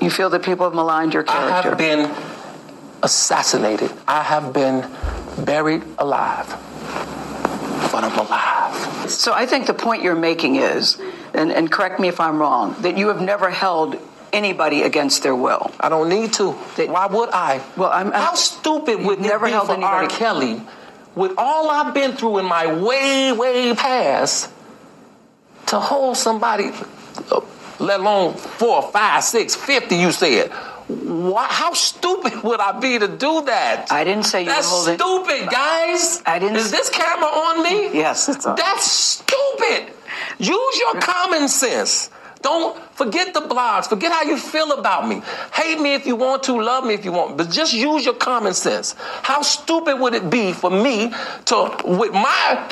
You feel that people have maligned your character? I have been assassinated. I have been buried alive. But I'm alive. So I think the point you're making is, and, and correct me if I'm wrong, that you have never held anybody against their will. I don't need to. Why would I? Well, I'm. How stupid would never it be held for R. anybody- Kelly, with all I've been through in my way, way past, to hold somebody, uh, let alone four, five, six, fifty? You said. Why, how stupid would I be to do that? I didn't say you That's were holding. stupid, guys. I didn't- Is this camera on me? Yes, it's on. That's stupid. Use your common sense. Don't forget the blogs. Forget how you feel about me. Hate me if you want to, love me if you want, but just use your common sense. How stupid would it be for me to, with my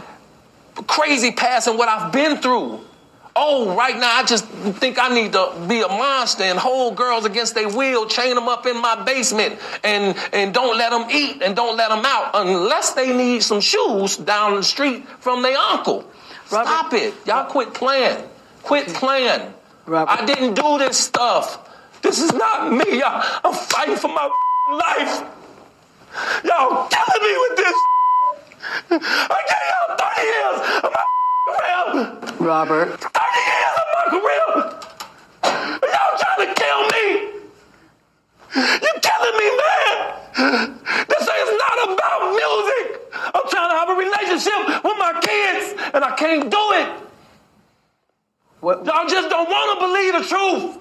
crazy past and what I've been through? Oh, right now I just think I need to be a monster and hold girls against their will, chain them up in my basement, and and don't let them eat and don't let them out unless they need some shoes down the street from their uncle. Robert- Stop it, y'all! Quit playing. Quit playing. Robert- I didn't do this stuff. This is not me. y'all. I'm fighting for my life. Y'all killing me with this. I gave y'all 30 years of my career. Robert, 30 years of my career. Y'all trying to kill me. You killing me, man. This is not about music. I'm trying to have a relationship with my kids, and I can't do it. what, Y'all just don't want to believe the truth.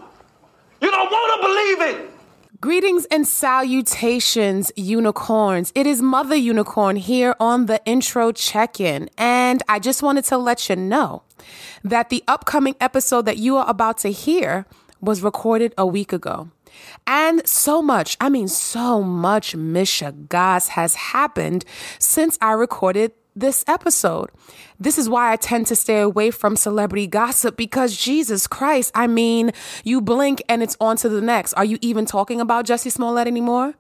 You don't want to believe it. Greetings and salutations, unicorns. It is Mother Unicorn here on the intro check in. And I just wanted to let you know that the upcoming episode that you are about to hear was recorded a week ago. And so much, I mean, so much mishigas has happened since I recorded this episode. This is why I tend to stay away from celebrity gossip because Jesus Christ, I mean, you blink and it's on to the next. Are you even talking about Jussie Smollett anymore?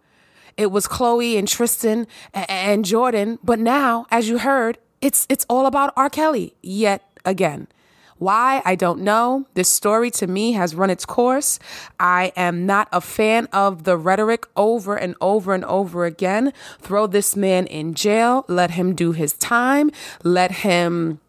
It was Khloe and Tristan and Jordyn, but now, as you heard, it's it's all about R. Kelly yet again. Why? I don't know. This story to me has run its course. I am not a fan of the rhetoric over and over and over again. Throw this man in jail, let him do his time, let him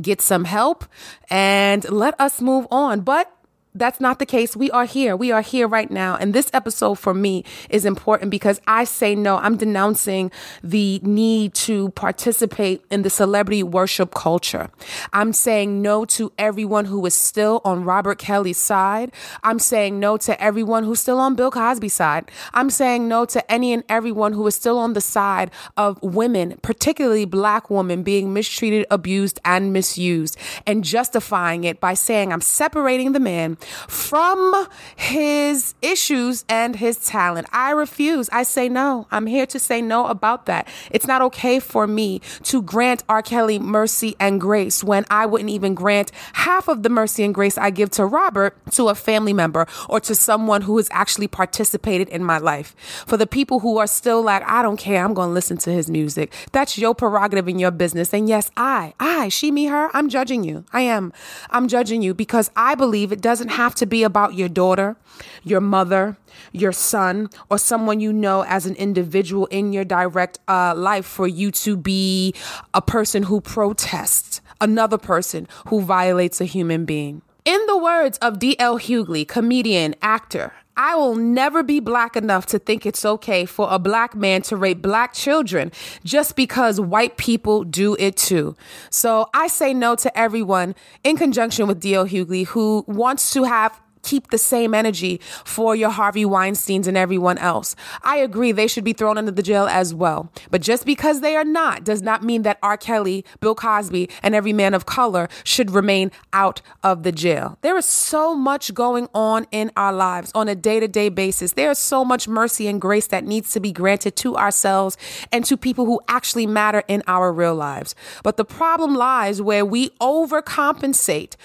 get some help, and let us move on. But that's not the case. We are here. We are here right now. And this episode for me is important because I say no. I'm denouncing the need to participate in the celebrity worship culture. I'm saying no to everyone who is still on Robert Kelly's side. I'm saying no to everyone who's still on Bill Cosby's side. I'm saying no to any and everyone who is still on the side of women, particularly black women being mistreated, abused, and misused, and justifying it by saying I'm separating the man from his issues and his talent. I refuse. I say no. I'm here to say no about that. It's not okay for me to grant R. Kelly mercy and grace when I wouldn't even grant half of the mercy and grace I give to Robert to a family member or to someone who has actually participated in my life. For the people who are still like, I don't care, I'm going to listen to his music. That's your prerogative in your business. And yes, I, I, she, me, her, I'm judging you. I am. I'm judging you because I believe it doesn't have to be about your daughter, your mother, your son, or someone you know as an individual in your direct uh, life for you to be a person who protests another person who violates a human being. In the words of D.L. Hughley, comedian, actor, I will never be black enough to think it's okay for a black man to rape black children just because white people do it too. So I say no to everyone in conjunction with D.L. Hughley who wants to have keep the same energy for your Harvey Weinsteins and everyone else. I agree they should be thrown into the jail as well. But just because they are not does not mean that R. Kelly, Bill Cosby, and every man of color should remain out of the jail. There is so much going on in our lives on a day to day basis. There is so much mercy and grace that needs to be granted to ourselves and to people who actually matter in our real lives. But the problem lies where we overcompensate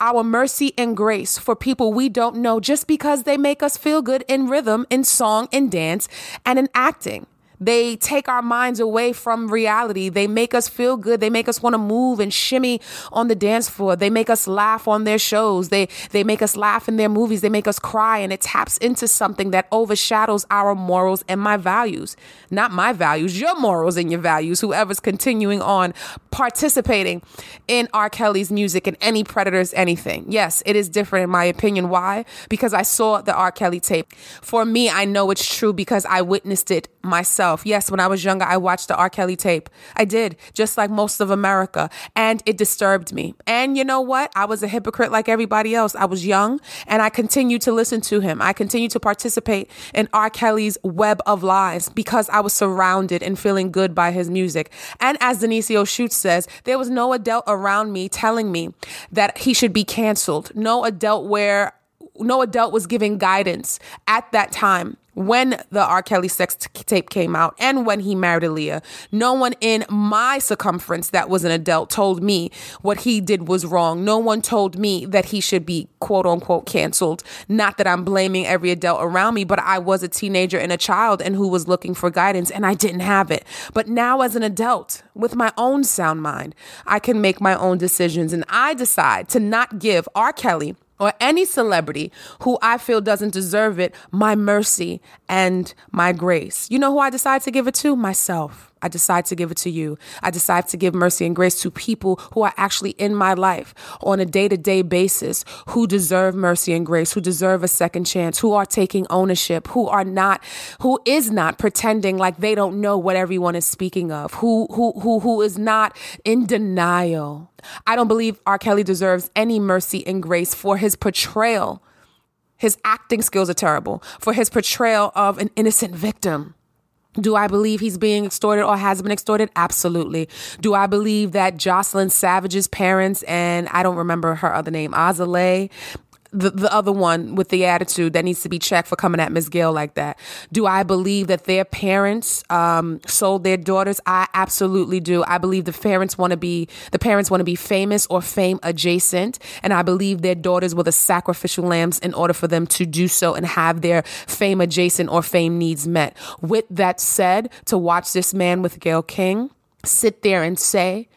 our mercy and grace for people we don't know just because they make us feel good in rhythm, in song, in dance, and in acting. They take our minds away from reality. They make us feel good. They make us want to move and shimmy on the dance floor. They make us laugh on their shows. They they make us laugh in their movies. They make us cry and it taps into something that overshadows our morals and my values. Not my values, your morals and your values. Whoever's continuing on participating in R. Kelly's music and any predators anything. Yes, it is different in my opinion. Why? Because I saw the R. Kelly tape. For me, I know it's true because I witnessed it myself. Yes, when I was younger, I watched the R. Kelly tape. I did, just like most of America. And it disturbed me. And you know what? I was a hypocrite like everybody else. I was young and I continued to listen to him. I continued to participate in R. Kelly's web of lies because I was surrounded and feeling good by his music. And as Denisio Schutz says, there was no adult around me telling me that he should be canceled. No adult where no adult was giving guidance at that time when the R. Kelly sex t- tape came out and when he married Aaliyah. No one in my circumference that was an adult told me what he did was wrong. No one told me that he should be quote unquote canceled. Not that I'm blaming every adult around me, but I was a teenager and a child and who was looking for guidance and I didn't have it. But now as an adult with my own sound mind, I can make my own decisions and I decide to not give R. Kelly or any celebrity who I feel doesn't deserve it my mercy and my grace. You know who I decide to give it to? Myself. I decide to give it to you. I decide to give mercy and grace to people who are actually in my life on a day to day basis, who deserve mercy and grace, who deserve a second chance, who are taking ownership, who are not, who is not pretending like they don't know what everyone is speaking of, who, who, who, who is not in denial. I don't believe R. Kelly deserves any mercy and grace for his portrayal. His acting skills are terrible for his portrayal of an innocent victim. Do I believe he's being extorted or has been extorted? Absolutely. Do I believe that Joycelyn Savage's parents and I don't remember her other name, Azalea, the, the other one with the attitude that needs to be checked for coming at Miss Gayle like that. Do I believe that their parents um, sold their daughters? I absolutely do. I believe the parents want to be the parents want to be famous or fame adjacent, and I believe their daughters were the sacrificial lambs in order for them to do so and have their fame adjacent or fame needs met. With that said, to watch this man with Gayle King sit there and say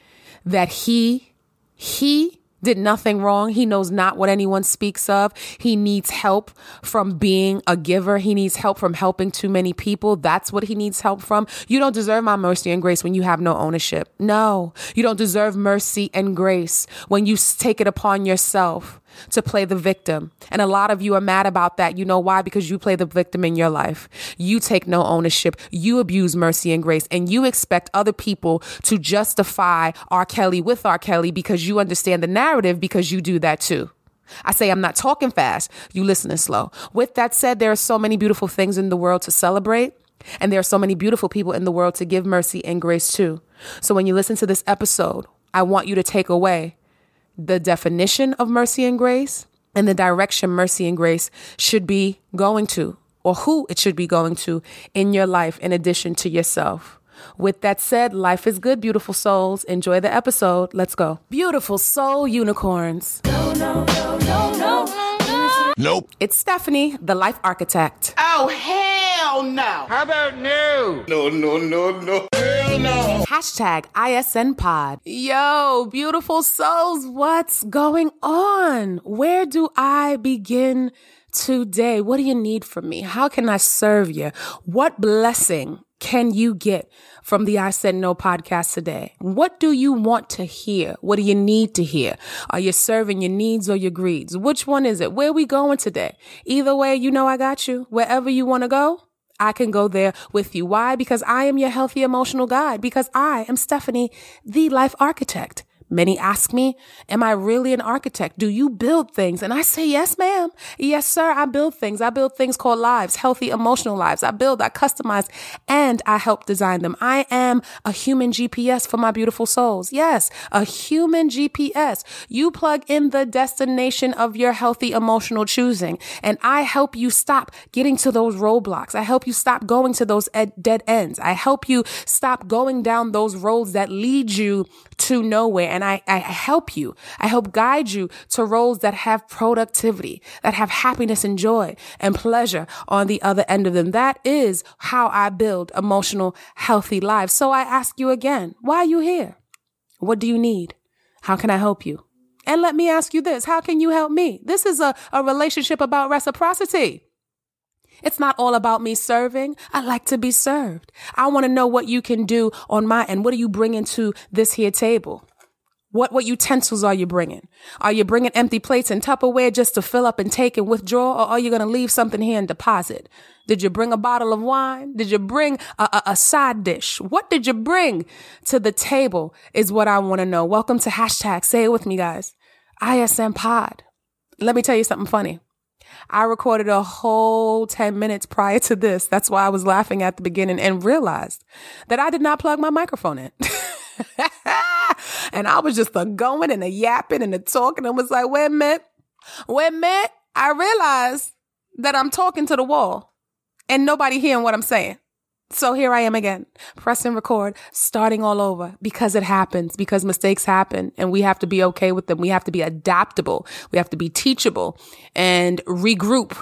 that he he did nothing wrong. He knows not what anyone speaks of. He needs help from being a giver. He needs help from helping too many people. That's what he needs help from. You don't deserve my mercy and grace when you have no ownership. No, you don't deserve mercy and grace when you take it upon yourself to play the victim. And a lot of you are mad about that. You know why? Because you play the victim in your life. You take no ownership. You abuse mercy and grace. And you expect other people to justify R. Kelly with R. Kelly because you understand the narrative because you do that too. I say I'm not talking fast, you listening slow. With that said, there are so many beautiful things in the world to celebrate. And there are so many beautiful people in the world to give mercy and grace to. So when you listen to this episode, I want you to take away the definition of mercy and grace and the direction mercy and grace should be going to or who it should be going to in your life in addition to yourself. With that said, life is good, beautiful souls. Enjoy the episode. Let's go. Beautiful soul unicorns. No, no, no, no, no. Nope. It's Stephanie, the life architect. Oh, hell no. How about no? No, no, no, no. Hell no. Hashtag ISN pod. Yo, beautiful souls, what's going on? Where do I begin today? What do you need from me? How can I serve you? What blessing can you get from the I Said No podcast today? What do you want to hear? What do you need to hear? Are you serving your needs or your greeds? Which one is it? Where are we going today? Either way, you know I got you. Wherever you want to go, I can go there with you. Why? Because I am your healthy emotional guide. Because I am Stephanie, the life architect. Many ask me, Am I really an architect? Do you build things? And I say, Yes, ma'am. Yes, sir. I build things. I build things called lives, healthy emotional lives. I build, I customize, and I help design them. I am a human GPS for my beautiful souls. Yes, a human GPS. You plug in the destination of your healthy emotional choosing, and I help you stop getting to those roadblocks. I help you stop going to those ed- dead ends. I help you stop going down those roads that lead you to nowhere. And and I, I help you. I help guide you to roles that have productivity, that have happiness and joy and pleasure on the other end of them. That is how I build emotional, healthy lives. So I ask you again, why are you here? What do you need? How can I help you? And let me ask you this. How can you help me? This is a, a relationship about reciprocity. It's not all about me serving. I like to be served. I want to know what you can do on my end. What are you bringing to this here table? What, what utensils are you bringing? Are you bringing empty plates and Tupperware just to fill up and take and withdraw? Or are you going to leave something here and deposit? Did you bring a bottle of wine? Did you bring a, a, a side dish? What did you bring to the table is what I want to know. Welcome to hashtag. Say it with me, guys. ISN pod. Let me tell you something funny. I recorded a whole 10 minutes prior to this. That's why I was laughing at the beginning and realized that I did not plug my microphone in. and I was just a going and a yapping and a talking and was like, wait a minute, wait a minute. I realized that I'm talking to the wall and nobody hearing what I'm saying. So here I am again, press and record, starting all over because it happens, because mistakes happen and we have to be okay with them. We have to be adaptable. We have to be teachable and regroup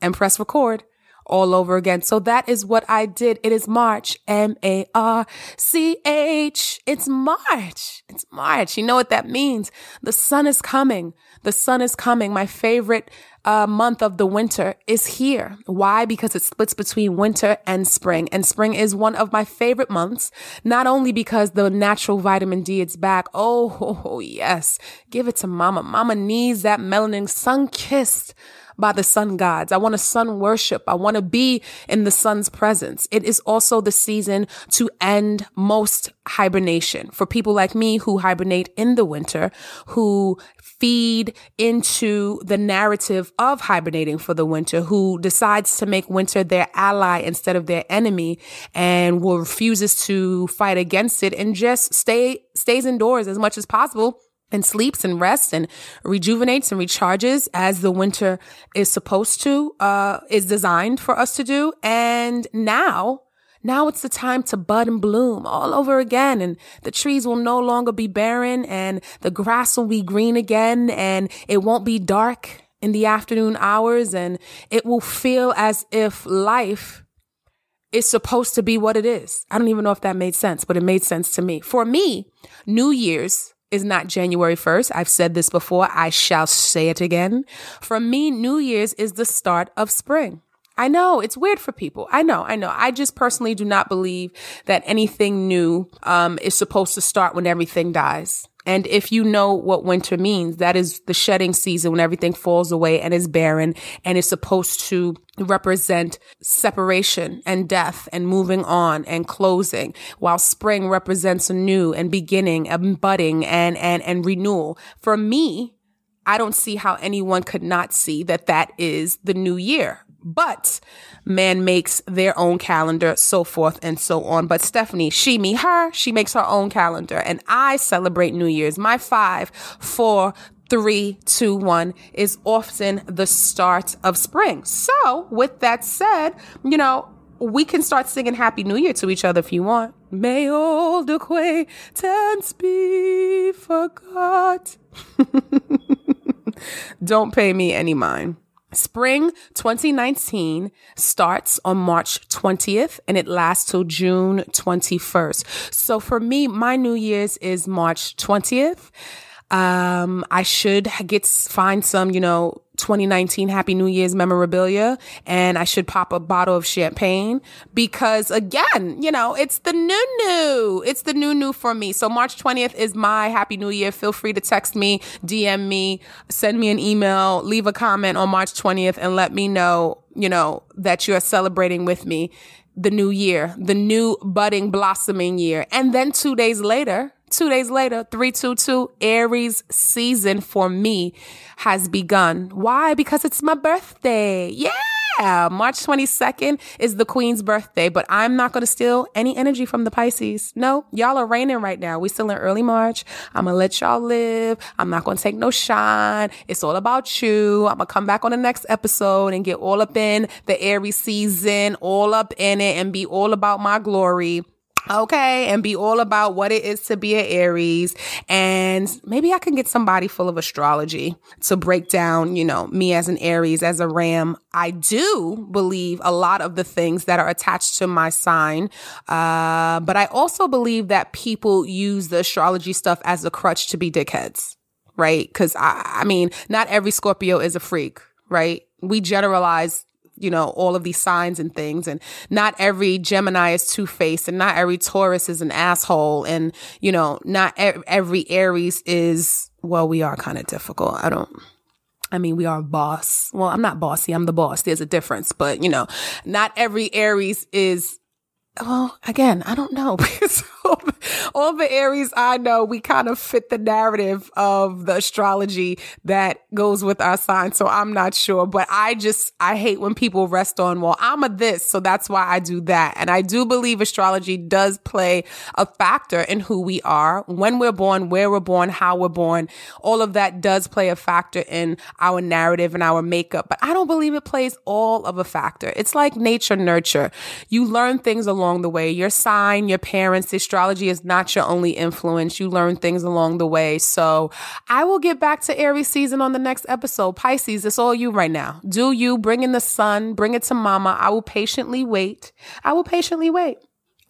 and press record all over again. So that is what I did. It is March, M A R C H. It's March. It's March. You know what that means? The sun is coming. The sun is coming. My favorite uh, month of the winter is here. Why? Because it splits between winter and spring. And spring is one of my favorite months, not only because the natural vitamin D is back. Oh, oh, oh yes. Give it to mama. Mama needs that melanin sun kissed by the sun gods. I want to sun worship. I want to be in the sun's presence. It is also the season to end most hibernation for people like me who hibernate in the winter, who feed into the narrative of hibernating for the winter, who decides to make winter their ally instead of their enemy and will refuses to fight against it and just stay, stays indoors as much as possible and sleeps and rests and rejuvenates and recharges as the winter is supposed to, uh, is designed for us to do. And now, now it's the time to bud and bloom all over again. And the trees will no longer be barren and the grass will be green again and it won't be dark in the afternoon hours and it will feel as if life is supposed to be what it is. I don't even know if that made sense, but it made sense to me. For me, New Year's is not January 1st. I've said this before. I shall say it again. For me, New Year's is the start of spring. I know it's weird for people. I know, I know. I just personally do not believe that anything new um, is supposed to start when everything dies. And if you know what winter means, that is the shedding season when everything falls away and is barren and is supposed to represent separation and death and moving on and closing, while spring represents a new and beginning and budding and, and, and renewal. For me, I don't see how anyone could not see that that is the new year. But man makes their own calendar, so forth and so on. But Stephanie, she, me, her, she makes her own calendar. And I celebrate New Year's. My five, four, three, two, one is often the start of spring. So with that said, you know, we can start singing Happy New Year to each other if you want. May old acquaintance be forgot. Don't pay me any mind. Spring 2019 starts on March 20th and it lasts till June 21st. So for me, my New Year's is March 20th. Um, I should get, find some, you know, 2019 Happy New Year's memorabilia and I should pop a bottle of champagne because again, you know, it's the new new. It's the new new for me. So March 20th is my Happy New Year. Feel free to text me, DM me, send me an email, leave a comment on March 20th and let me know, you know, that you're celebrating with me the new year, the new budding blossoming year. And then 2 days later, Two days later, 322 Aries season for me has begun. Why? Because it's my birthday. Yeah. March 22nd is the queen's birthday, but I'm not going to steal any energy from the Pisces. No, y'all are reigning right now. We still in early March. I'm going to let y'all live. I'm not going to take no shine. It's all about you. I'm going to come back on the next episode and get all up in the Aries season, all up in it and be all about my glory. Okay, and be all about what it is to be an Aries. And maybe I can get somebody full of astrology to break down, you know, me as an Aries, as a Ram. I do believe a lot of the things that are attached to my sign. Uh, but I also believe that people use the astrology stuff as a crutch to be dickheads, right? Cause I, I mean, not every Scorpio is a freak, right? We generalize you know, all of these signs and things. And not every Gemini is two faced and not every Taurus is an asshole. And, you know, not e- every Aries is, well, we are kind of difficult. I don't. I mean, we are boss. Well, I'm not bossy. I'm the boss. There's a difference, but you know, not every Aries is well, again, I don't know all, the Aries I know, we kind of fit the narrative of the astrology that goes with our sign. So I'm not sure, but I just, I hate when people rest on, well, I'm a this. So that's why I do that. And I do believe astrology does play a factor in who we are, when we're born, where we're born, how we're born. All of that does play a factor in our narrative and our makeup, but I don't believe it plays all of a factor. It's like nature nurture. You learn things along along the way. Your sign, your parents, astrology is not your only influence. You learn things along the way. So I will get back to Aries season on the next episode. Pisces, it's all you right now. Do you bring in the sun, bring it to mama. I will patiently wait. I will patiently wait.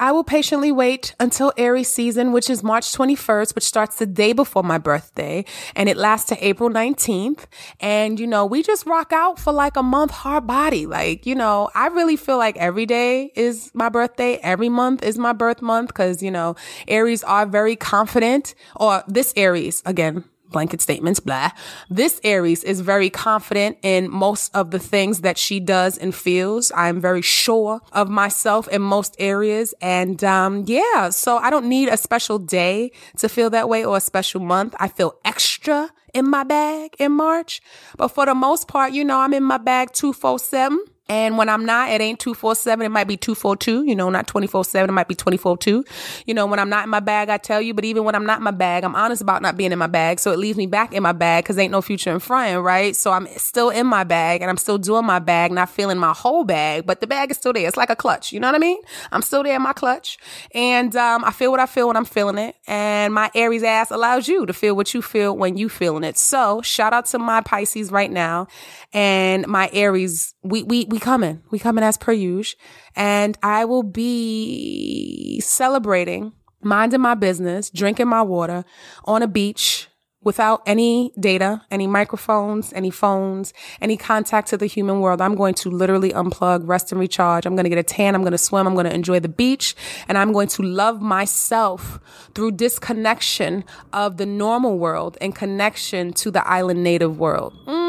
I will patiently wait until Aries season, which is March 21st, which starts the day before my birthday, and it lasts to April 19th. And, you know, we just rock out for like a month hard body. Like, you know, I really feel like every day is my birthday. Every month is my birth month because, you know, Aries are very confident, or this Aries, again, blanket statements, blah. This Aries is very confident in most of the things that she does and feels. I'm very sure of myself in most areas. And, um, yeah, so I don't need a special day to feel that way or a special month. I feel extra in my bag in March. But for the most part, you know, I'm in my bag 247. And when I'm not, it ain't 247. It might be 242, you know, not 24 7. It might be 24 2. You know, when I'm not in my bag, I tell you, but even when I'm not in my bag, I'm honest about not being in my bag. So it leaves me back in my bag because ain't no future in front, right? So I'm still in my bag and I'm still doing my bag, not feeling my whole bag, but the bag is still there. It's like a clutch. You know what I mean? I'm still there in my clutch. And um, I feel what I feel when I'm feeling it. And my Aries ass allows you to feel what you feel when you feeling it. So shout out to my Pisces right now and my Aries. We, we, we coming. We coming as per usual. And I will be celebrating, minding my business, drinking my water on a beach without any data, any microphones, any phones, any contact to the human world. I'm going to literally unplug, rest and recharge. I'm going to get a tan. I'm going to swim. I'm going to enjoy the beach and I'm going to love myself through disconnection of the normal world and connection to the island native world. Mm-hmm.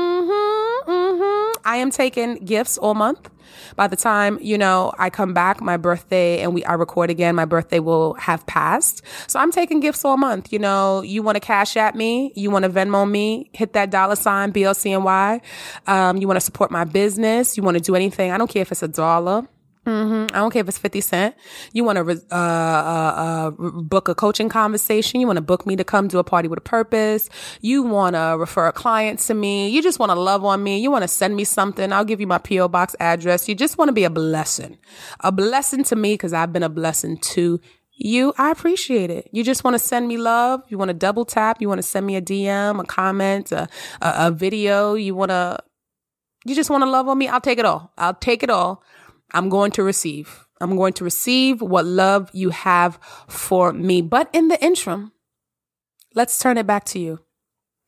I am taking gifts all month. By the time, you know, I come back, my birthday and we I record again, my birthday will have passed. So I'm taking gifts all month. You know, you want to cash at me, you want to Venmo me, hit that dollar sign, BLCNY. Um, you want to support my business, you want to do anything. I don't care if it's a dollar. Mm-hmm. I don't care if it's 50 cent. You want to uh, uh, uh, book a coaching conversation. You want to book me to come do a party with a purpose. You want to refer a client to me. You just want to love on me. You want to send me something. I'll give you my P.O. box address. You just want to be a blessing, a blessing to me because I've been a blessing to you. I appreciate it. You just want to send me love. You want to double tap. You want to send me a DM, a comment, a, a, a video. You want to, you just want to love on me. I'll take it all. I'll take it all. I'm going to receive. I'm going to receive what love you have for me. But in the interim, let's turn it back to you.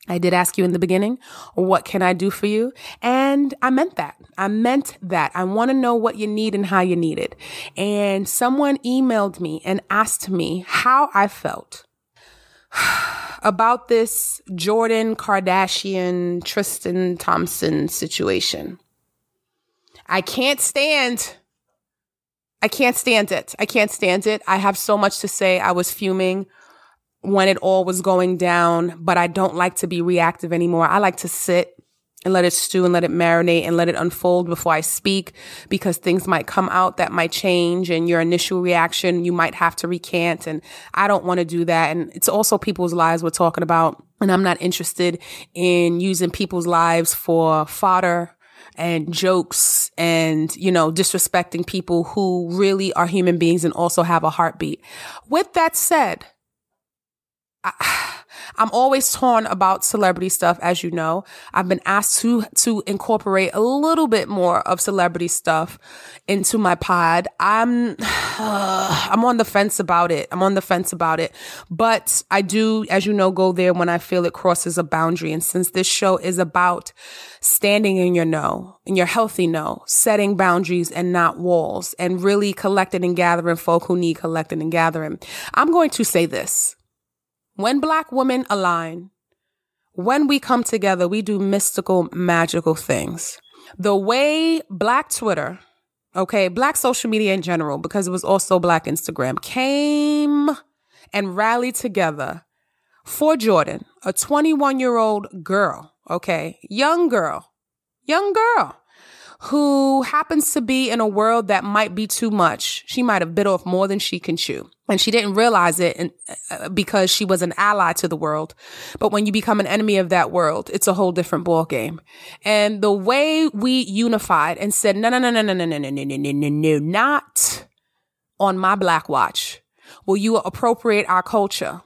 I did ask you in the beginning, what can I do for you? And I meant that. I meant that. I want to know what you need and how you need it. And someone emailed me and asked me how I felt about this Jordyn Kardashian Tristan Thompson situation. I can't stand. I can't stand it. I can't stand it. I have so much to say. I was fuming when it all was going down, but I don't like to be reactive anymore. I like to sit and let it stew and let it marinate and let it unfold before I speak because things might come out that might change and your initial reaction, you might have to recant. And I don't want to do that. And it's also people's lives we're talking about. And I'm not interested in using people's lives for fodder and jokes and, you know, disrespecting people who really are human beings and also have a heartbeat. With that said, I, I'm always torn about celebrity stuff, as you know. I've been asked to, to incorporate a little bit more of celebrity stuff into my pod. I'm, uh, I'm on the fence about it. I'm on the fence about it, but I do, as you know, go there when I feel it crosses a boundary. And since this show is about standing in your no, in your healthy no, setting boundaries and not walls and really collecting and gathering folk who need collecting and gathering, I'm going to say this. When black women align, when we come together, we do mystical, magical things. The way black Twitter, okay, black social media in general, because it was also black Instagram, came and rallied together for Jordyn, a 21 year old girl, okay, young girl, young girl who happens to be in a world that might be too much. She might have bit off more than she can chew. And she didn't realize it uh, because she was an ally to the world. But when you become an enemy of that world, it's a whole different ball game. And the way we unified and said, no, no, no, no, no, no, no, no, no, no, no, no, no, not on my black watch. Will you appropriate our culture?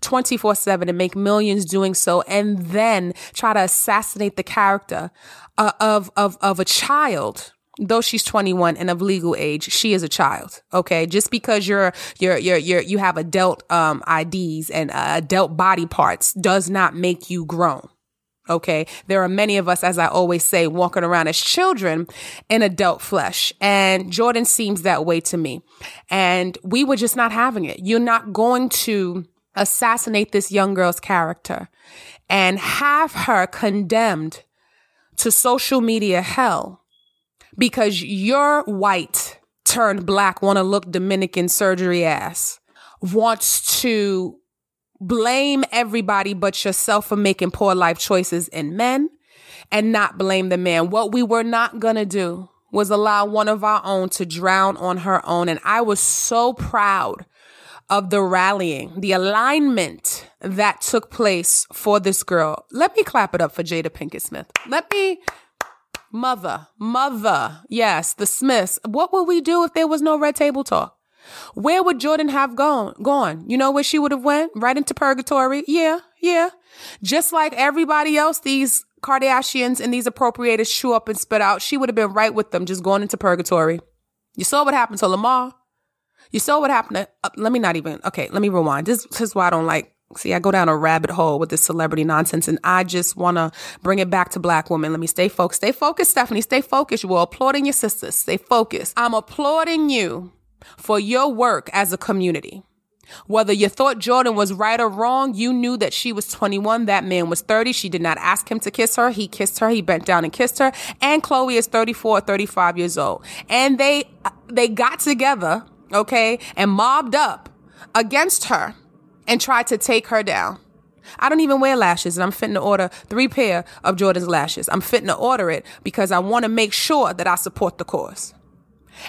24 7 and make millions doing so and then try to assassinate the character uh, of, of, of a child though she's 21 and of legal age, she is a child. Okay. Just because you're, you're, you're, you're, you have adult, um, IDs and uh, adult body parts does not make you grown. Okay. There are many of us, as I always say, walking around as children in adult flesh. And Jordyn seems that way to me. And we were just not having it. You're not going to assassinate this young girl's character and have her condemned to social media hell because your white turned black, want to look Dominican surgery ass, wants to blame everybody but yourself for making poor life choices in men and not blame the man. What we were not going to do was allow one of our own to drown on her own. And I was so proud of the rallying, the alignment that took place for this girl. Let me clap it up for Jada Pinkett Smith. Let me, mother, mother, yes, the Smiths. What would we do if there was no red table talk? Where would Jordyn have gone? Gone? You know where she would have went? Right into purgatory? Yeah, yeah. Just like everybody else, these Kardashians and these appropriators chew up and spit out. She would have been right with them, just going into purgatory. You saw what happened to Lamar. You saw what happened. To, uh, let me not even. Okay, let me rewind. This, this is why I don't like. See, I go down a rabbit hole with this celebrity nonsense, and I just want to bring it back to black women. Let me stay focused. Stay focused, Stephanie. Stay focused. You are applauding your sisters. Stay focused. I'm applauding you for your work as a community. Whether you thought Jordyn was right or wrong, you knew that she was 21. That man was 30. She did not ask him to kiss her. He kissed her. He bent down and kissed her. And Khloe is 34 35 years old. And they, they got together okay, and mobbed up against her and tried to take her down. I don't even wear lashes and I'm fitting to order three pair of Jordyn's lashes. I'm fitting to order it because I want to make sure that I support the cause.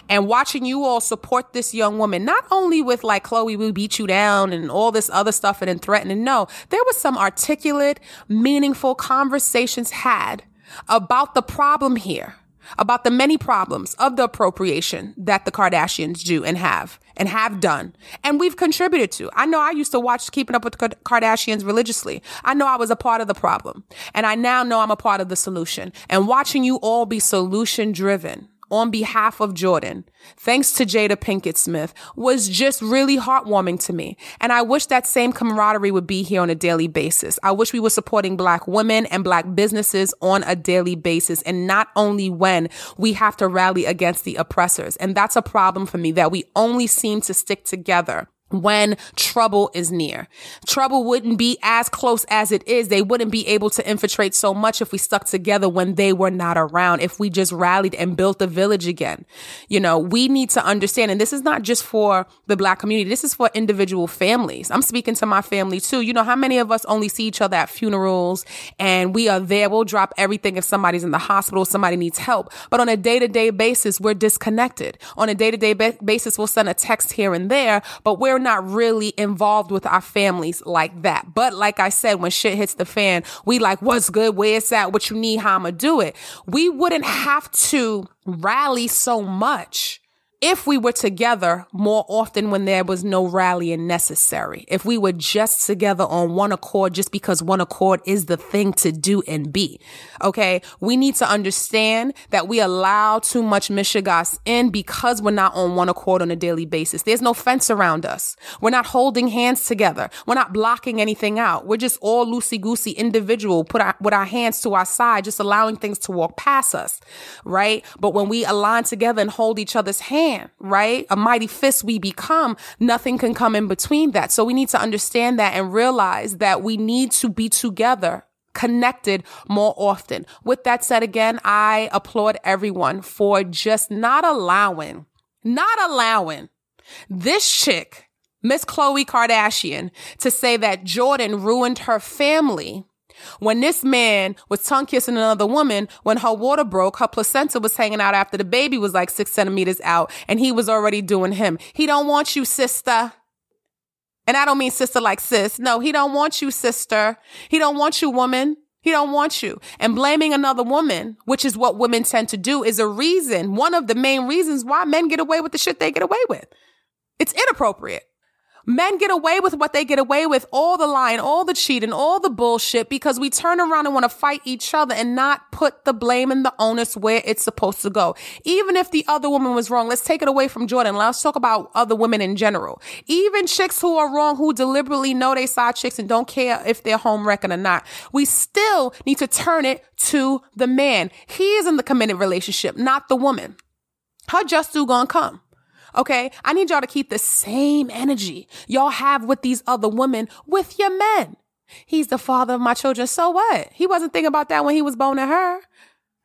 And watching you all support this young woman, not only with like Khloe, we beat you down and all this other stuff and then threatening. No, there was some articulate, meaningful conversations had about the problem here about the many problems of the appropriation that the Kardashians do and have and have done and we've contributed to. I know I used to watch Keeping Up with the Kardashians religiously. I know I was a part of the problem and I now know I'm a part of the solution and watching you all be solution driven on behalf of Jordyn, thanks to Jada Pinkett Smith, was just really heartwarming to me. And I wish that same camaraderie would be here on a daily basis. I wish we were supporting Black women and Black businesses on a daily basis, and not only when we have to rally against the oppressors. And that's a problem for me that we only seem to stick together when trouble is near. Trouble wouldn't be as close as it is. They wouldn't be able to infiltrate so much if we stuck together when they were not around, if we just rallied and built a village again. You know, we need to understand, and this is not just for the black community, this is for individual families. I'm speaking to my family too. You know, how many of us only see each other at funerals and we are there? We'll drop everything if somebody's in the hospital, somebody needs help. But on a day to day basis, we're disconnected. On a day to day basis, we'll send a text here and there, but we're not really involved with our families like that. But like I said, when shit hits the fan, we like, what's good? Where's that? What you need? How I'ma do it? We wouldn't have to rally so much if we were together more often when there was no rallying necessary, if we were just together on one accord, just because one accord is the thing to do and be. Okay. We need to understand that we allow too much mishigas in because we're not on one accord on a daily basis. There's no fence around us. We're not holding hands together. We're not blocking anything out. We're just all loosey goosey individual, put our, with our hands to our side, just allowing things to walk past us. Right. But when we align together and hold each other's right? A mighty fist we become, nothing can come in between that. So we need to understand that and realize that we need to be together connected more often. With that said, again, I applaud everyone for just not allowing, not allowing this chick, Miss Khloe Kardashian, to say that Jordyn ruined her family when this man was tongue kissing another woman, when her water broke, her placenta was hanging out after the baby was like six centimeters out, and he was already doing him. He don't want you, sister. And I don't mean sister like sis. No, he don't want you, sister. He don't want you, woman. He don't want you. And blaming another woman, which is what women tend to do, is a reason, one of the main reasons why men get away with the shit they get away with. It's inappropriate. Men get away with what they get away with, all the lying, all the cheating, all the bullshit, because we turn around and want to fight each other and not put the blame and the onus where it's supposed to go. Even if the other woman was wrong, let's take it away from Jordyn. Let's talk about other women in general. Even chicks who are wrong, who deliberately know they side chicks and don't care if they're home wrecking or not. We still need to turn it to the man. He is in the committed relationship, not the woman. Her just do gonna come. Okay. I need y'all to keep the same energy y'all have with these other women with your men. He's the father of my children. So what? He wasn't thinking about that when he was boning her.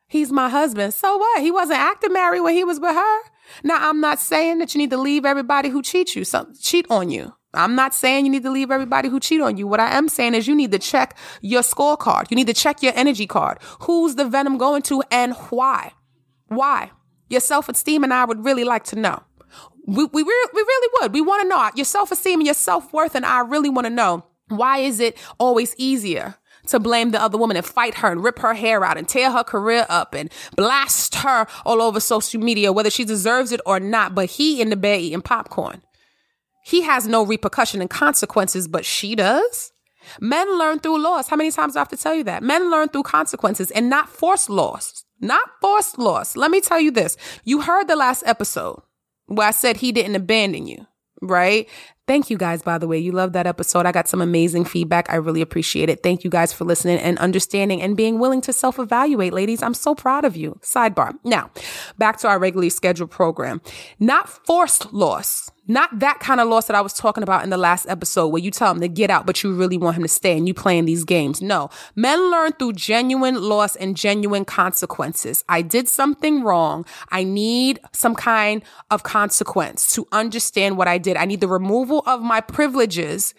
He's my husband. So what? He wasn't acting married when he was with her. Now, I'm not saying that you need to leave everybody who cheat you, some, cheat on you. I'm not saying you need to leave everybody who cheat on you. What I am saying is you need to check your scorecard. You need to check your energy card. Who's the venom going to and why? Why? Your self esteem and I would really like to know. We, we, we really would. We want to know your self esteem and your self worth. And I really want to know why is it always easier to blame the other woman and fight her and rip her hair out and tear her career up and blast her all over social media, whether she deserves it or not. But he in the bed eating popcorn. He has no repercussion and consequences, but she does. Men learn through loss. How many times do I have to tell you that? Men learn through consequences and not forced loss. Not forced loss. Let me tell you this. You heard the last episode. Well, I said he didn't abandon you, right? Thank you guys, by the way. You love that episode. I got some amazing feedback. I really appreciate it. Thank you guys for listening and understanding and being willing to self evaluate, ladies. I'm so proud of you. Sidebar. Now, back to our regularly scheduled program. Not forced loss. Not that kind of loss that I was talking about in the last episode where you tell him to get out, but you really want him to stay and you playing these games. No, men learn through genuine loss and genuine consequences. I did something wrong. I need some kind of consequence to understand what I did. I need the removal of my privileges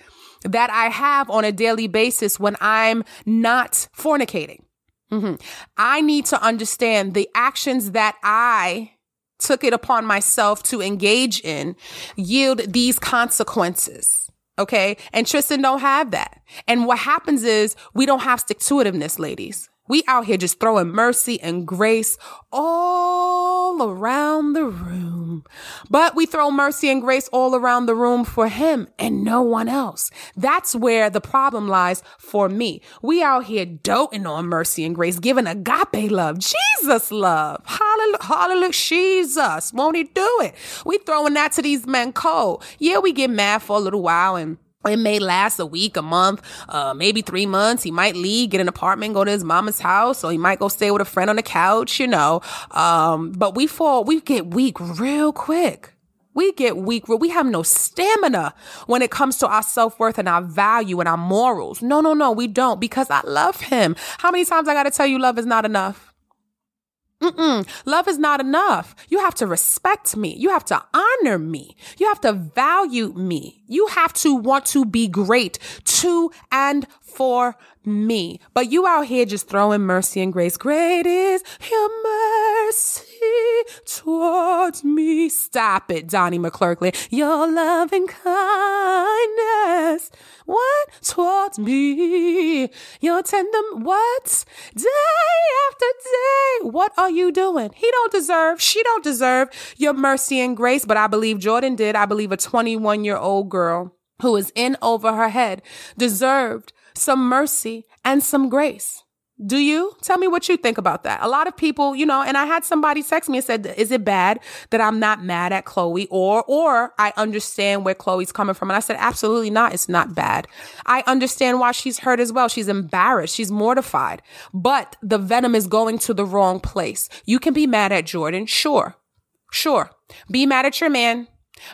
that I have on a daily basis when I'm not fornicating. Mm-hmm. I need to understand the actions that I took it upon myself to engage in yield these consequences. Okay. And Tristan don't have that. And what happens is we don't have stick to itiveness, ladies. We out here just throwing mercy and grace all around the room. But we throw mercy and grace all around the room for him and no one else. That's where the problem lies for me. We out here doting on mercy and grace, giving agape love, Jesus love. Hallelujah. Hallelujah. Jesus. Won't he do it? We throwing that to these men cold. Yeah, we get mad for a little while and it may last a week, a month, uh, maybe three months. He might leave, get an apartment, go to his mama's house, or he might go stay with a friend on the couch, you know. Um, but we fall, we get weak real quick. We get weak. We have no stamina when it comes to our self worth and our value and our morals. No, no, no, we don't because I love him. How many times I got to tell you love is not enough? Mm-mm. Love is not enough. You have to respect me. You have to honor me. You have to value me. You have to want to be great to and for me. But you out here just throwing mercy and grace. Great is your mercy toward towards me. Stop it, Donnie McClurkin. Your loving kindness. What? Towards me. Your tender, what? Day after day. What are you doing? He don't deserve, she don't deserve your mercy and grace, but I believe Jordyn did. I believe a 21 year old girl who is in over her head deserved some mercy and some grace. Do you? Tell me what you think about that. A lot of people, you know, and I had somebody text me and said, is it bad that I'm not mad at Khloe or, or I understand where Khloe's coming from? And I said, absolutely not. It's not bad. I understand why she's hurt as well. She's embarrassed. She's mortified, but the venom is going to the wrong place. You can be mad at Jordyn. Sure. Sure. Be mad at your man.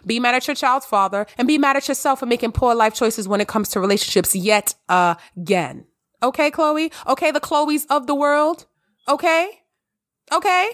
Be mad at your child's father and be mad at yourself for making poor life choices when it comes to relationships yet again. Okay, Khloe? Okay, the Khloes of the world? Okay? Okay?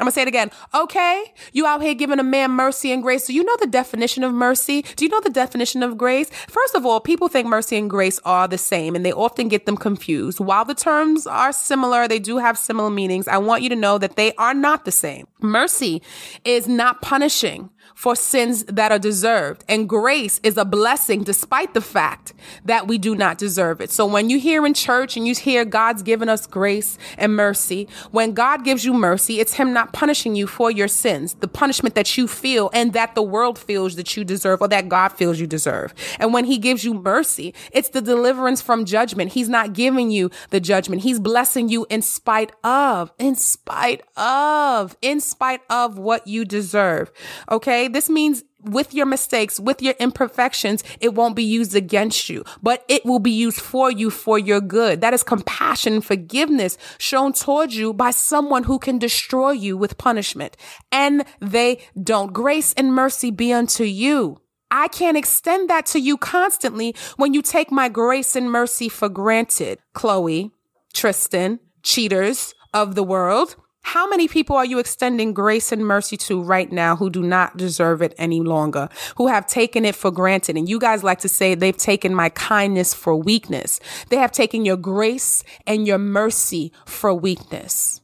I'm gonna say it again. Okay, you out here giving a man mercy and grace. Do you know the definition of mercy? Do you know the definition of grace? First of all, people think mercy and grace are the same and they often get them confused. While the terms are similar, they do have similar meanings. I want you to know that they are not the same. Mercy is not punishing for sins that are deserved. And grace is a blessing despite the fact that we do not deserve it. So when you hear in church and you hear God's given us grace and mercy, when God gives you mercy, it's Him not punishing you for your sins, the punishment that you feel and that the world feels that you deserve or that God feels you deserve. And when He gives you mercy, it's the deliverance from judgment. He's not giving you the judgment. He's blessing you in spite of, in spite of, in spite of what you deserve. Okay. This means with your mistakes, with your imperfections, it won't be used against you, but it will be used for you for your good. That is compassion forgiveness shown towards you by someone who can destroy you with punishment. And they don't. Grace and mercy be unto you. I can't extend that to you constantly when you take my grace and mercy for granted. Khloe, Tristan, cheaters of the world. How many people are you extending grace and mercy to right now who do not deserve it any longer, who have taken it for granted? And you guys like to say they've taken my kindness for weakness. They have taken your grace and your mercy for weakness.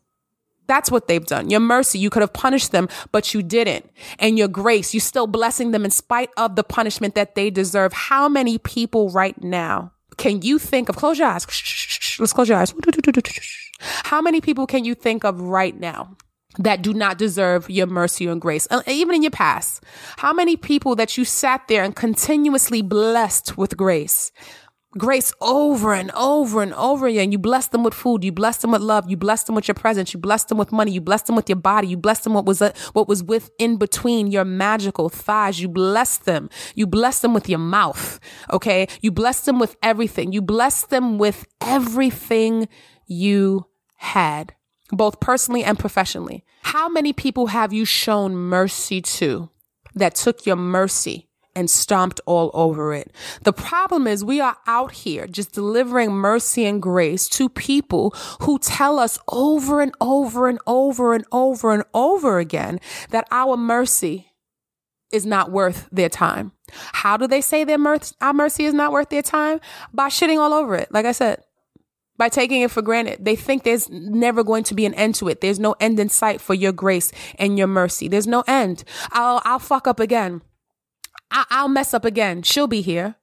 That's what they've done. Your mercy, you could have punished them, but you didn't. And your grace, you're still blessing them in spite of the punishment that they deserve. How many people right now can you think of? Close your eyes. Let's close your eyes. How many people can you think of right now that do not deserve your mercy and grace, uh, even in your past? How many people that you sat there and continuously blessed with grace? Grace over and over and over again. You bless them with food. You bless them with love. You bless them with your presence. You bless them with money. You bless them with your body. You bless them what was uh, what was within between your magical thighs. You bless them. You bless them with your mouth. Okay. You bless them with everything. You bless them with everything you had, both personally and professionally? How many people have you shown mercy to that took your mercy and stomped all over it? The problem is we are out here just delivering mercy and grace to people who tell us over and over and over and over and over again that our mercy is not worth their time. How do they say their mercy, our mercy is not worth their time? By shitting all over it. Like I said, by taking it for granted. They think there's never going to be an end to it. There's no end in sight for your grace and your mercy. There's no end. I'll, I'll fuck up again. I, I'll mess up again. She'll be here.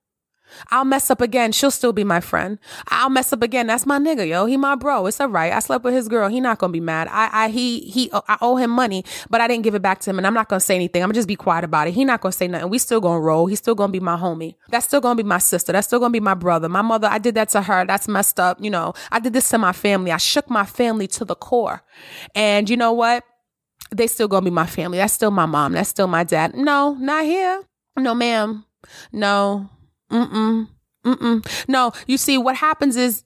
I'll mess up again. She'll still be my friend. I'll mess up again. That's my nigga, yo. He my bro. It's all right. I slept with his girl. He not gonna be mad. I, I, he, he, I owe him money, but I didn't give it back to him, and I'm not gonna say anything. I'm gonna just be quiet about it. He not gonna say nothing. We still gonna roll. He's still gonna be my homie. That's still gonna be my sister. That's still gonna be my brother. My mother. I did that to her. That's messed up. You know. I did this to my family. I shook my family to the core, and you know what? They still gonna be my family. That's still my mom. That's still my dad. No, not here. No, ma'am. No. Mm-mm. Mm-mm. No, you see, what happens is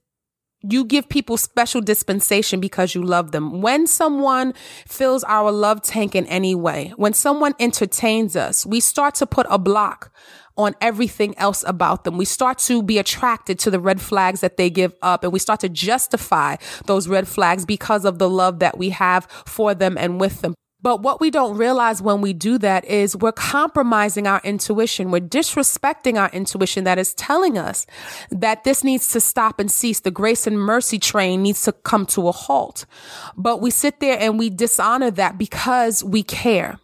you give people special dispensation because you love them. When someone fills our love tank in any way, when someone entertains us, we start to put a block on everything else about them. We start to be attracted to the red flags that they give up and we start to justify those red flags because of the love that we have for them and with them. But what we don't realize when we do that is we're compromising our intuition. We're disrespecting our intuition that is telling us that this needs to stop and cease. The grace and mercy train needs to come to a halt. But we sit there and we dishonor that because we care.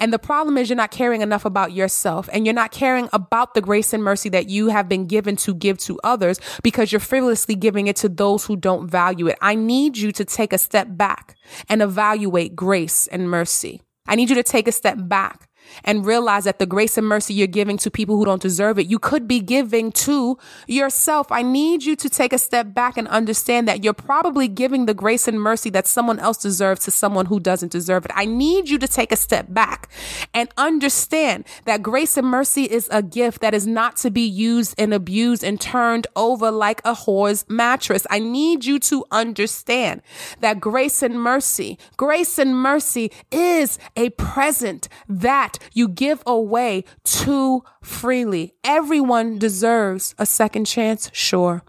And the problem is you're not caring enough about yourself and you're not caring about the grace and mercy that you have been given to give to others because you're frivolously giving it to those who don't value it. I need you to take a step back and evaluate grace and mercy. I need you to take a step back and realize that the grace and mercy you're giving to people who don't deserve it, you could be giving to yourself. I need you to take a step back and understand that you're probably giving the grace and mercy that someone else deserves to someone who doesn't deserve it. I need you to take a step back and understand that grace and mercy is a gift that is not to be used and abused and turned over like a whore's mattress. I need you to understand that grace and mercy, grace and mercy is a present that you give away too freely. Everyone deserves a second chance, sure.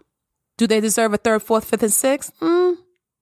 Do they deserve a third, fourth, fifth, and sixth? Mm,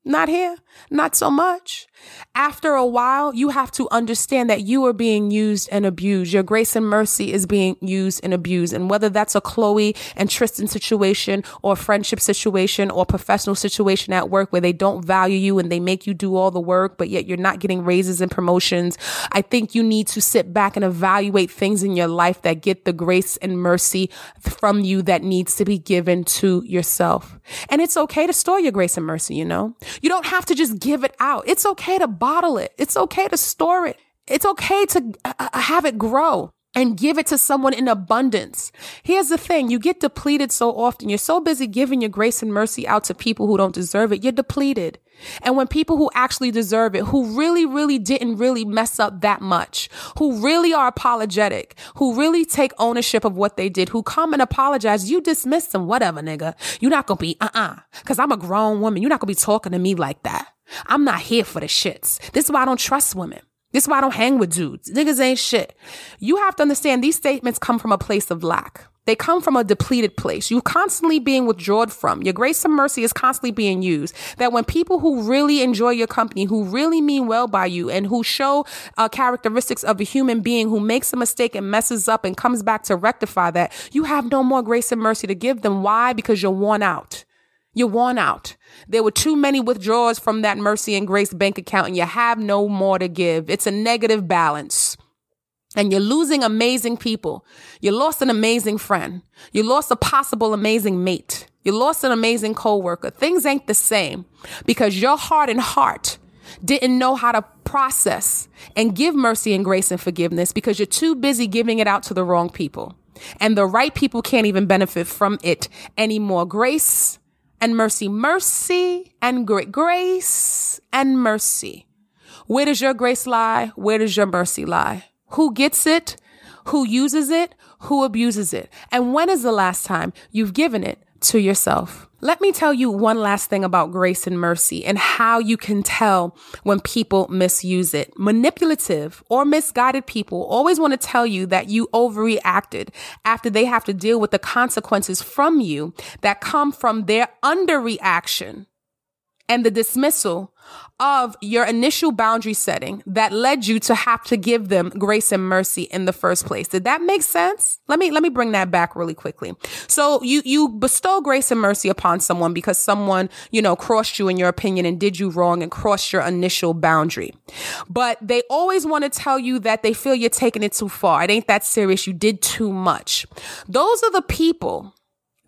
not here. Not so much. After a while, you have to understand that you are being used and abused. Your grace and mercy is being used and abused. And whether that's a Khloe and Tristan situation or a friendship situation or a professional situation at work where they don't value you and they make you do all the work, but yet you're not getting raises and promotions, I think you need to sit back and evaluate things in your life that get the grace and mercy from you that needs to be given to yourself. And it's okay to store your grace and mercy, you know? You don't have to just give it out. It's okay to bottle it. It's okay to store it. It's okay to uh, uh, have it grow and give it to someone in abundance. Here's the thing. You get depleted so often. You're so busy giving your grace and mercy out to people who don't deserve it. You're depleted. And when people who actually deserve it, who really, really didn't really mess up that much, who really are apologetic, who really take ownership of what they did, who come and apologize, you dismiss them, whatever, nigga. You're not gonna be, uh-uh. Cause I'm a grown woman. You're not gonna be talking to me like that. I'm not here for the shits. This is why I don't trust women. This is why I don't hang with dudes. Niggas ain't shit. You have to understand these statements come from a place of lack. They come from a depleted place. You're constantly being withdrawn from. Your grace and mercy is constantly being used. That when people who really enjoy your company, who really mean well by you, and who show uh, characteristics of a human being who makes a mistake and messes up and comes back to rectify that, you have no more grace and mercy to give them. Why? Because you're worn out. You're worn out. There were too many withdrawals from that mercy and grace bank account, and you have no more to give. It's a negative balance. And you're losing amazing people. You lost an amazing friend. You lost a possible amazing mate. You lost an amazing coworker. Things ain't the same because your heart and heart didn't know how to process and give mercy and grace and forgiveness because you're too busy giving it out to the wrong people. And the right people can't even benefit from it anymore. Grace and mercy, mercy and great grace and mercy. Where does your grace lie? Where does your mercy lie? Who gets it? Who uses it? Who abuses it? And when is the last time you've given it to yourself? Let me tell you one last thing about grace and mercy and how you can tell when people misuse it. Manipulative or misguided people always want to tell you that you overreacted after they have to deal with the consequences from you that come from their underreaction and the dismissal of your initial boundary setting that led you to have to give them grace and mercy in the first place. Did that make sense? Let me let me bring that back really quickly. So you you bestow grace and mercy upon someone because someone, you know, crossed you in your opinion and did you wrong and crossed your initial boundary. But they always want to tell you that they feel you're taking it too far. It ain't that serious. You did too much. Those are the people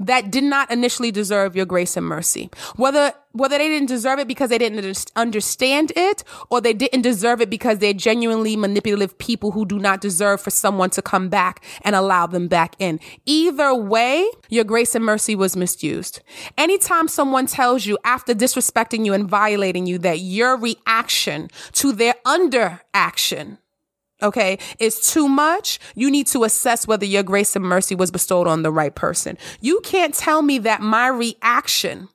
that did not initially deserve your grace and mercy. Whether whether they didn't deserve it because they didn't understand it or they didn't deserve it because they're genuinely manipulative people who do not deserve for someone to come back and allow them back in. Either way, your grace and mercy was misused. Anytime someone tells you after disrespecting you and violating you that your reaction to their underaction okay, is too much, you need to assess whether your grace and mercy was bestowed on the right person. You can't tell me that my reaction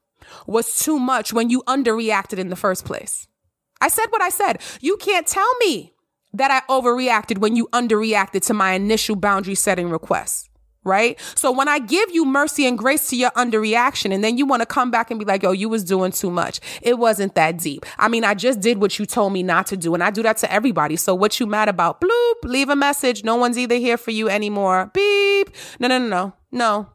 was too much when you underreacted in the first place. I said what I said. You can't tell me that I overreacted when you underreacted to my initial boundary setting request. Right? So when I give you mercy and grace to your underreaction and then you want to come back and be like, yo, you was doing too much. It wasn't that deep. I mean, I just did what you told me not to do and I do that to everybody. So what you mad about? Bloop, leave a message. No one's either here for you anymore. Beep. No, no, no, no. No,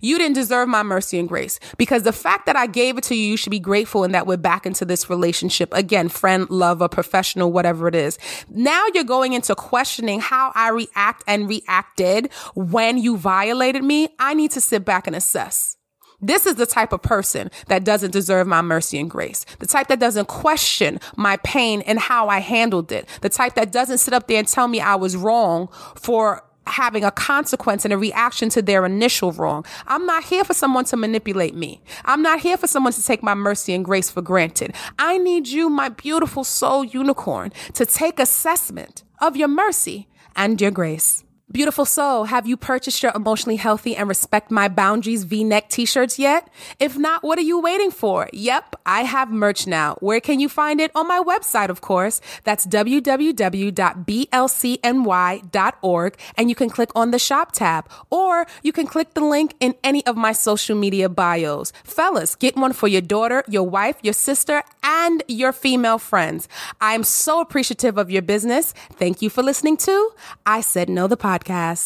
you didn't deserve my mercy and grace because the fact that I gave it to you, you should be grateful and that we're back into this relationship again, friend, lover, professional, whatever it is. Now you're going into questioning how I react and reacted when you violated me. I need to sit back and assess. This is the type of person that doesn't deserve my mercy and grace. The type that doesn't question my pain and how I handled it. The type that doesn't sit up there and tell me I was wrong for having a consequence and a reaction to their initial wrong. I'm not here for someone to manipulate me. I'm not here for someone to take my mercy and grace for granted. I need you, my beautiful soul unicorn, to take assessment of your mercy and your grace. Beautiful soul, have you purchased your emotionally healthy and respect my boundaries v-neck t-shirts yet? If not, what are you waiting for? Yep, I have merch now. Where can you find it? On my website, of course. That's www.blcny.org and you can click on the shop tab or you can click the link in any of my social media bios. Fellas, get one for your daughter, your wife, your sister, and your female friends. I'm so appreciative of your business. Thank you for listening to I Said No the podcast podcast.